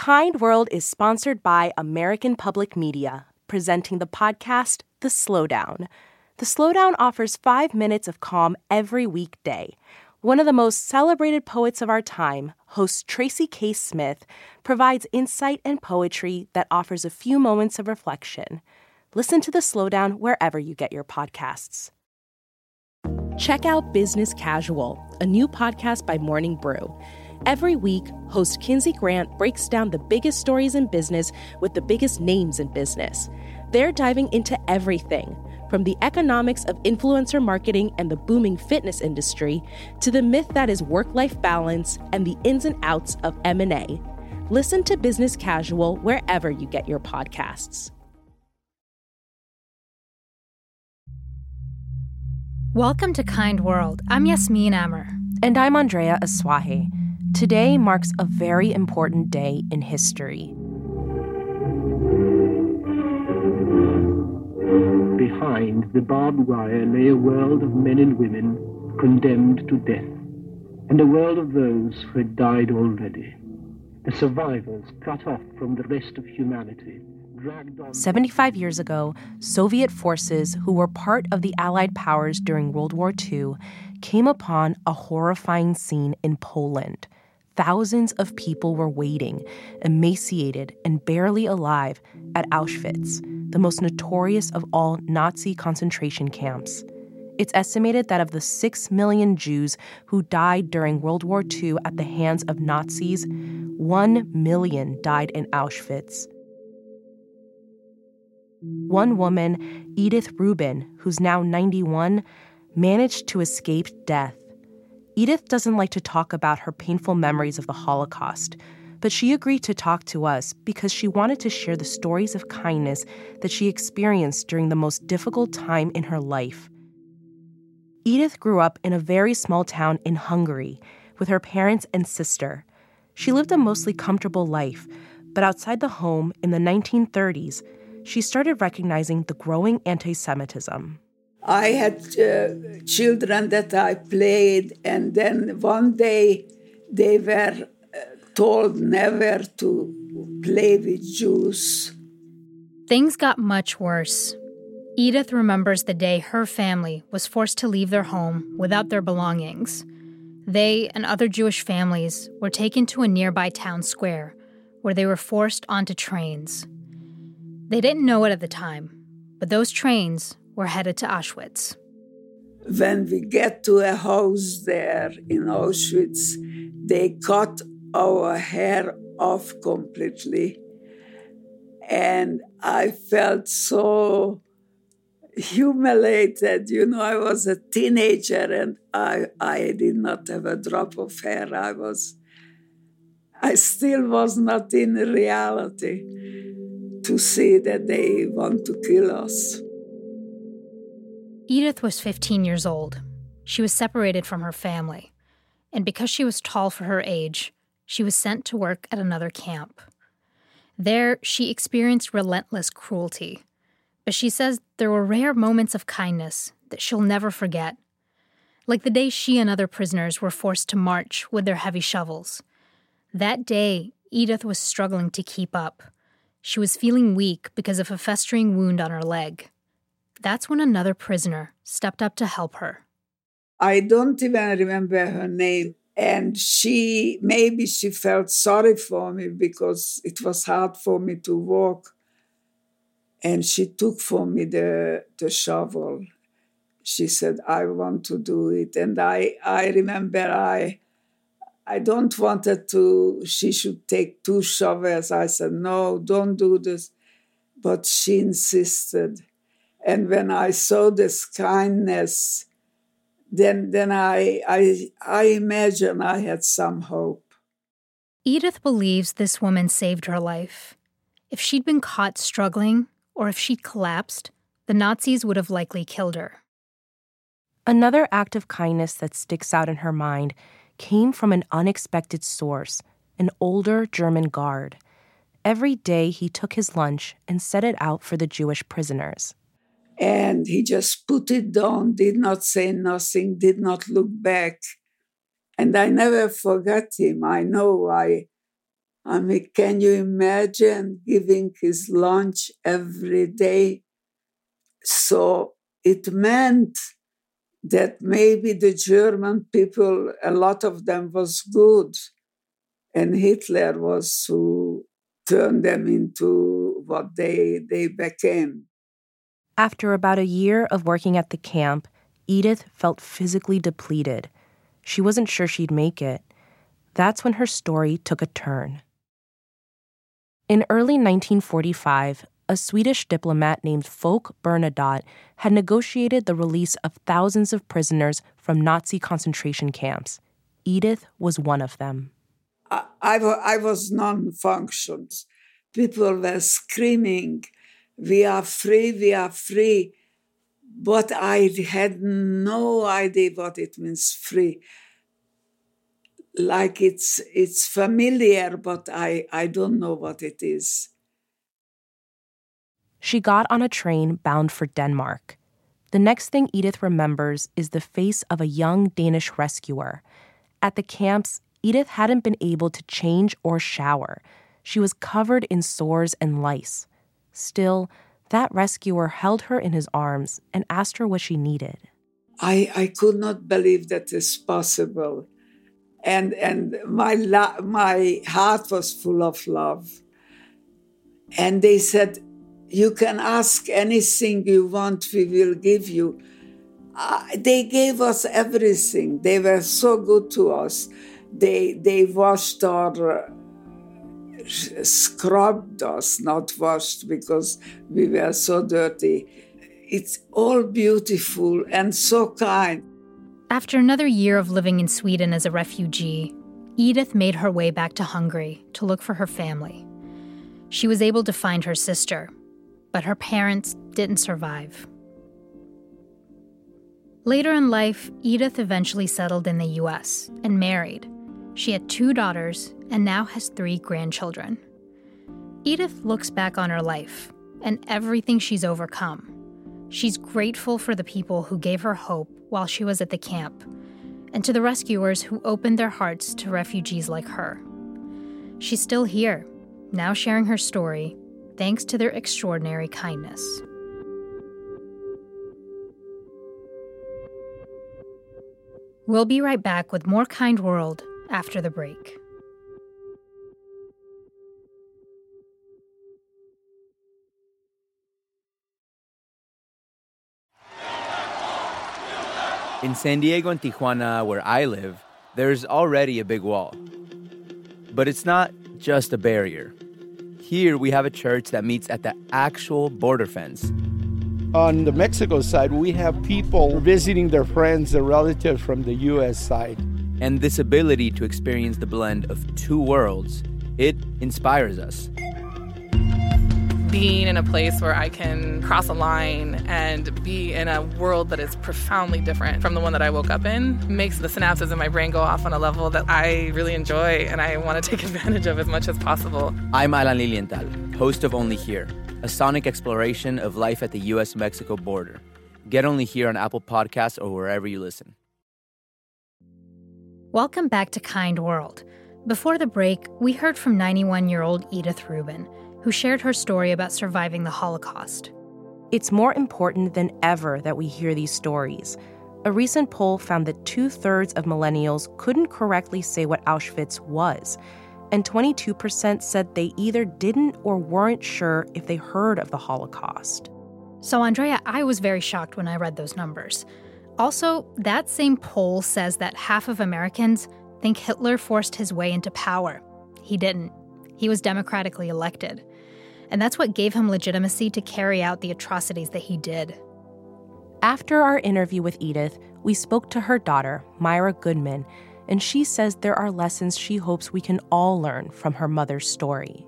Kind World is sponsored by American Public Media, presenting the podcast The Slowdown. The Slowdown offers five minutes of calm every weekday. One of the most celebrated poets of our time, host Tracy K. Smith, provides insight and poetry that offers a few moments of reflection. Listen to The Slowdown wherever you get your podcasts. Check out Business Casual, a new podcast by Morning Brew. Every week, host Kinsey Grant breaks down the biggest stories in business with the biggest names in business. They're diving into everything from the economics of influencer marketing and the booming fitness industry to the myth that is work-life balance and the ins and outs of M&A. Listen to Business Casual wherever you get your podcasts. Welcome to Kind World. I'm Yasmin Amer. And I'm Andrea Asuaje. Today marks a very important day in history. Behind the barbed wire lay a world of men and women condemned to death, and a world of those who had died already, the survivors cut off from the rest of humanity. 75 years ago, Soviet forces who were part of the Allied powers during World War II came upon a horrifying scene in Poland thousands of people were waiting, emaciated and barely alive, at Auschwitz, the most notorious of all Nazi concentration camps. It's estimated that of the 6 million Jews who died during World War II at the hands of Nazis, 1 million died in Auschwitz. One woman, Edith Rubin, who's now 91, managed to escape death Edith doesn't like to talk about her painful memories of the Holocaust, but she agreed to talk to us because she wanted to share the stories of kindness that she experienced during the most difficult time in her life. Edith grew up in a very small town in Hungary with her parents and sister. She lived a mostly comfortable life, but outside the home in the 1930s, she started recognizing the growing anti Semitism. I had uh, children that I played, and then one day they were uh, told never to play with Jews. Things got much worse. Edith remembers the day her family was forced to leave their home without their belongings. They and other Jewish families were taken to a nearby town square where they were forced onto trains. They didn't know it at the time, but those trains were headed to Auschwitz. When we get to a house there in Auschwitz, they cut our hair off completely. And I felt so humiliated. You know, I was a teenager and I, I did not have a drop of hair. I was, I still was not in reality to see that they want to kill us. Edith was 15 years old. She was separated from her family, and because she was tall for her age, she was sent to work at another camp. There, she experienced relentless cruelty, but she says there were rare moments of kindness that she'll never forget. Like the day she and other prisoners were forced to march with their heavy shovels. That day, Edith was struggling to keep up. She was feeling weak because of a festering wound on her leg. That's when another prisoner stepped up to help her. I don't even remember her name. And she, maybe she felt sorry for me because it was hard for me to walk. And she took for me the, the shovel. She said, I want to do it. And I, I remember I, I don't wanted to, she should take two shovels. I said, no, don't do this. But she insisted. And when I saw this kindness, then, then I, I, I imagine I had some hope. Edith believes this woman saved her life. If she'd been caught struggling, or if she'd collapsed, the Nazis would have likely killed her. Another act of kindness that sticks out in her mind came from an unexpected source an older German guard. Every day he took his lunch and set it out for the Jewish prisoners. And he just put it down, did not say nothing, did not look back. And I never forgot him. I know I, I mean, can you imagine giving his lunch every day? So it meant that maybe the German people, a lot of them was good, and Hitler was who turned them into what they, they became. After about a year of working at the camp, Edith felt physically depleted. She wasn't sure she'd make it. That's when her story took a turn. In early 1945, a Swedish diplomat named Folke Bernadotte had negotiated the release of thousands of prisoners from Nazi concentration camps. Edith was one of them. I, I, I was non functions. People were screaming, We are free, we are free. But I had no idea what it means free. Like it's it's familiar, but I, I don't know what it is. She got on a train bound for Denmark. The next thing Edith remembers is the face of a young Danish rescuer. At the camps, Edith hadn't been able to change or shower. She was covered in sores and lice. Still, that rescuer held her in his arms and asked her what she needed. I, I could not believe that is possible. And, and my, my heart was full of love. And they said, you can ask anything you want, we will give you. Uh, they gave us everything. They were so good to us. They, they washed our, scrubbed us, not washed because we were so dirty. It's all beautiful and so kind. After another year of living in Sweden as a refugee, Edith made her way back to Hungary to look for her family. She was able to find her sister, but her parents didn't survive. Later in life, Edith eventually settled in the US and married. She had two daughters and now has three grandchildren. Edith looks back on her life and everything she's overcome. She's grateful for the people who gave her hope while she was at the camp, and to the rescuers who opened their hearts to refugees like her. She's still here, now sharing her story thanks to their extraordinary kindness. We'll be right back with more Kind World after the break. In San Diego and Tijuana, where I live, there's already a big wall. But it's not just a barrier. Here we have a church that meets at the actual border fence. On the Mexico side, we have people visiting their friends, their relatives from the US side. And this ability to experience the blend of two worlds, it inspires us being in a place where I can cross a line and be in a world that is profoundly different from the one that I woke up in makes the synapses in my brain go off on a level that I really enjoy and I want to take advantage of as much as possible. I'm Alan Lilienthal, host of Only Here, a sonic exploration of life at the US Mexico border. Get Only Here on Apple Podcasts or wherever you listen. Welcome back to Kind World. Before the break, we heard from 91 year old Edith Rubin who shared her story about surviving the Holocaust. It's more important than ever that we hear these stories. A recent poll found that two thirds of millennials couldn't correctly say what Auschwitz was, and 22% said they either didn't or weren't sure if they heard of the Holocaust. So, Andrea, I was very shocked when I read those numbers. Also, that same poll says that half of Americans think Hitler forced his way into power. He didn't, he was democratically elected and that's what gave him legitimacy to carry out the atrocities that he did. After our interview with Edith, we spoke to her daughter, Myra Goodman, and she says there are lessons she hopes we can all learn from her mother's story.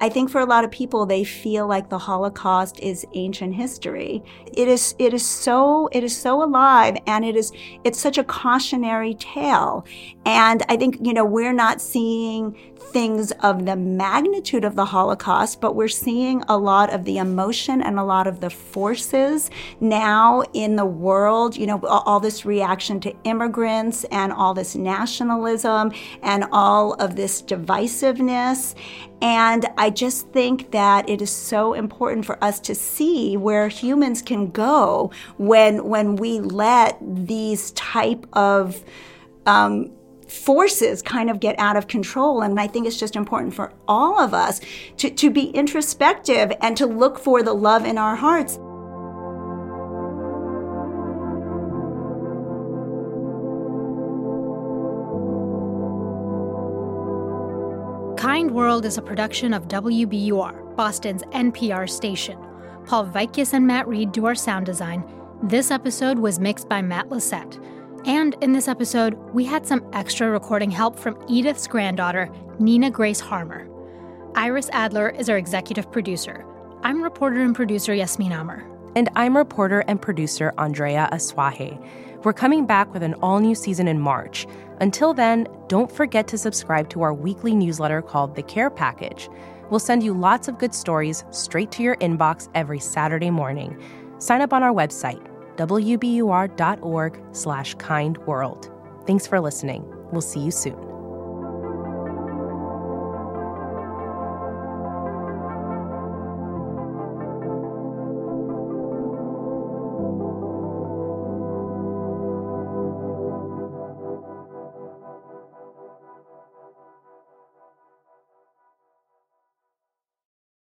I think for a lot of people, they feel like the Holocaust is ancient history. It is, it is so, it is so alive and it is, it's such a cautionary tale. And I think, you know, we're not seeing things of the magnitude of the Holocaust, but we're seeing a lot of the emotion and a lot of the forces now in the world. You know, all this reaction to immigrants and all this nationalism and all of this divisiveness. And I just think that it is so important for us to see where humans can go when when we let these type of um, forces kind of get out of control. And I think it's just important for all of us to, to be introspective and to look for the love in our hearts. Kind World is a production of WBUR, Boston's NPR station. Paul Vaitkus and Matt Reed do our sound design. This episode was mixed by Matt Lisette. And in this episode, we had some extra recording help from Edith's granddaughter, Nina Grace Harmer. Iris Adler is our executive producer. I'm reporter and producer Yasmin Amer. And I'm reporter and producer Andrea Asuaje. We're coming back with an all new season in March. Until then, don't forget to subscribe to our weekly newsletter called The Care Package. We'll send you lots of good stories straight to your inbox every Saturday morning. Sign up on our website, wbur.org slash kindworld. Thanks for listening. We'll see you soon.